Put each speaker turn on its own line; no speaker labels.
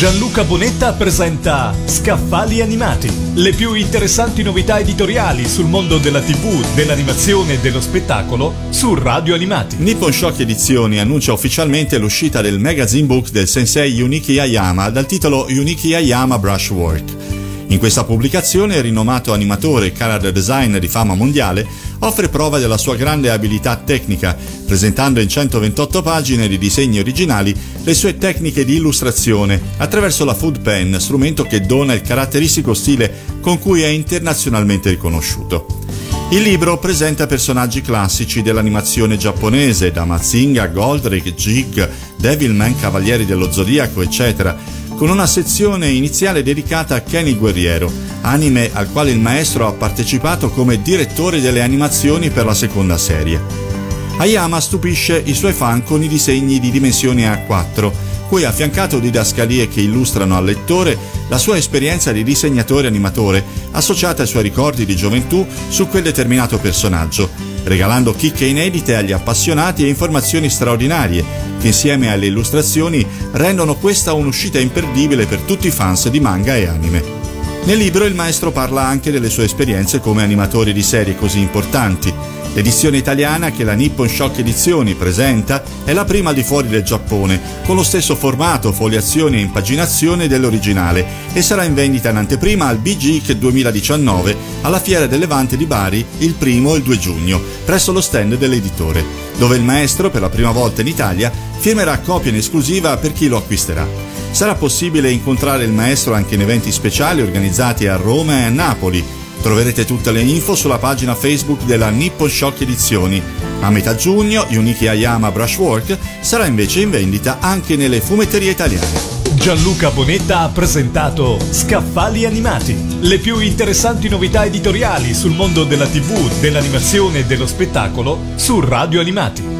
Gianluca Bonetta presenta Scaffali Animati, le più interessanti novità editoriali sul mondo della TV, dell'animazione e dello spettacolo su Radio Animati.
Nippon Shock Edizioni annuncia ufficialmente l'uscita del magazine book del sensei Yuniki Ayama dal titolo Yuniki Ayama Brushwork. In questa pubblicazione il rinomato animatore e character designer di fama mondiale offre prova della sua grande abilità tecnica, presentando in 128 pagine di disegni originali le sue tecniche di illustrazione attraverso la food pen, strumento che dona il caratteristico stile con cui è internazionalmente riconosciuto. Il libro presenta personaggi classici dell'animazione giapponese, da Mazinga, Goldrick, Jig, Devilman, Cavalieri dello Zodiaco, eccetera, con una sezione iniziale dedicata a Kenny Guerriero, anime al quale il maestro ha partecipato come direttore delle animazioni per la seconda serie. Ayama stupisce i suoi fan con i disegni di dimensioni A4, cui ha affiancato didascalie che illustrano al lettore la sua esperienza di disegnatore animatore associata ai suoi ricordi di gioventù su quel determinato personaggio, regalando chicche inedite agli appassionati e informazioni straordinarie che insieme alle illustrazioni rendono questa un'uscita imperdibile per tutti i fans di manga e anime. Nel libro il maestro parla anche delle sue esperienze come animatore di serie così importanti. L'edizione italiana che la Nippon Shock Edizioni presenta è la prima al di fuori del Giappone, con lo stesso formato, foliazione e impaginazione dell'originale e sarà in vendita in anteprima al BGIC 2019 alla Fiera del Levante di Bari il 1 e il 2 giugno, presso lo stand dell'editore, dove il maestro per la prima volta in Italia firmerà copia in esclusiva per chi lo acquisterà. Sarà possibile incontrare il maestro anche in eventi speciali organizzati a Roma e a Napoli. Troverete tutte le info sulla pagina Facebook della Nippon Shock Edizioni. A metà giugno, Yuniki Ayama Brushwork sarà invece in vendita anche nelle fumetterie italiane.
Gianluca Bonetta ha presentato Scaffali Animati, le più interessanti novità editoriali sul mondo della TV, dell'animazione e dello spettacolo su Radio Animati.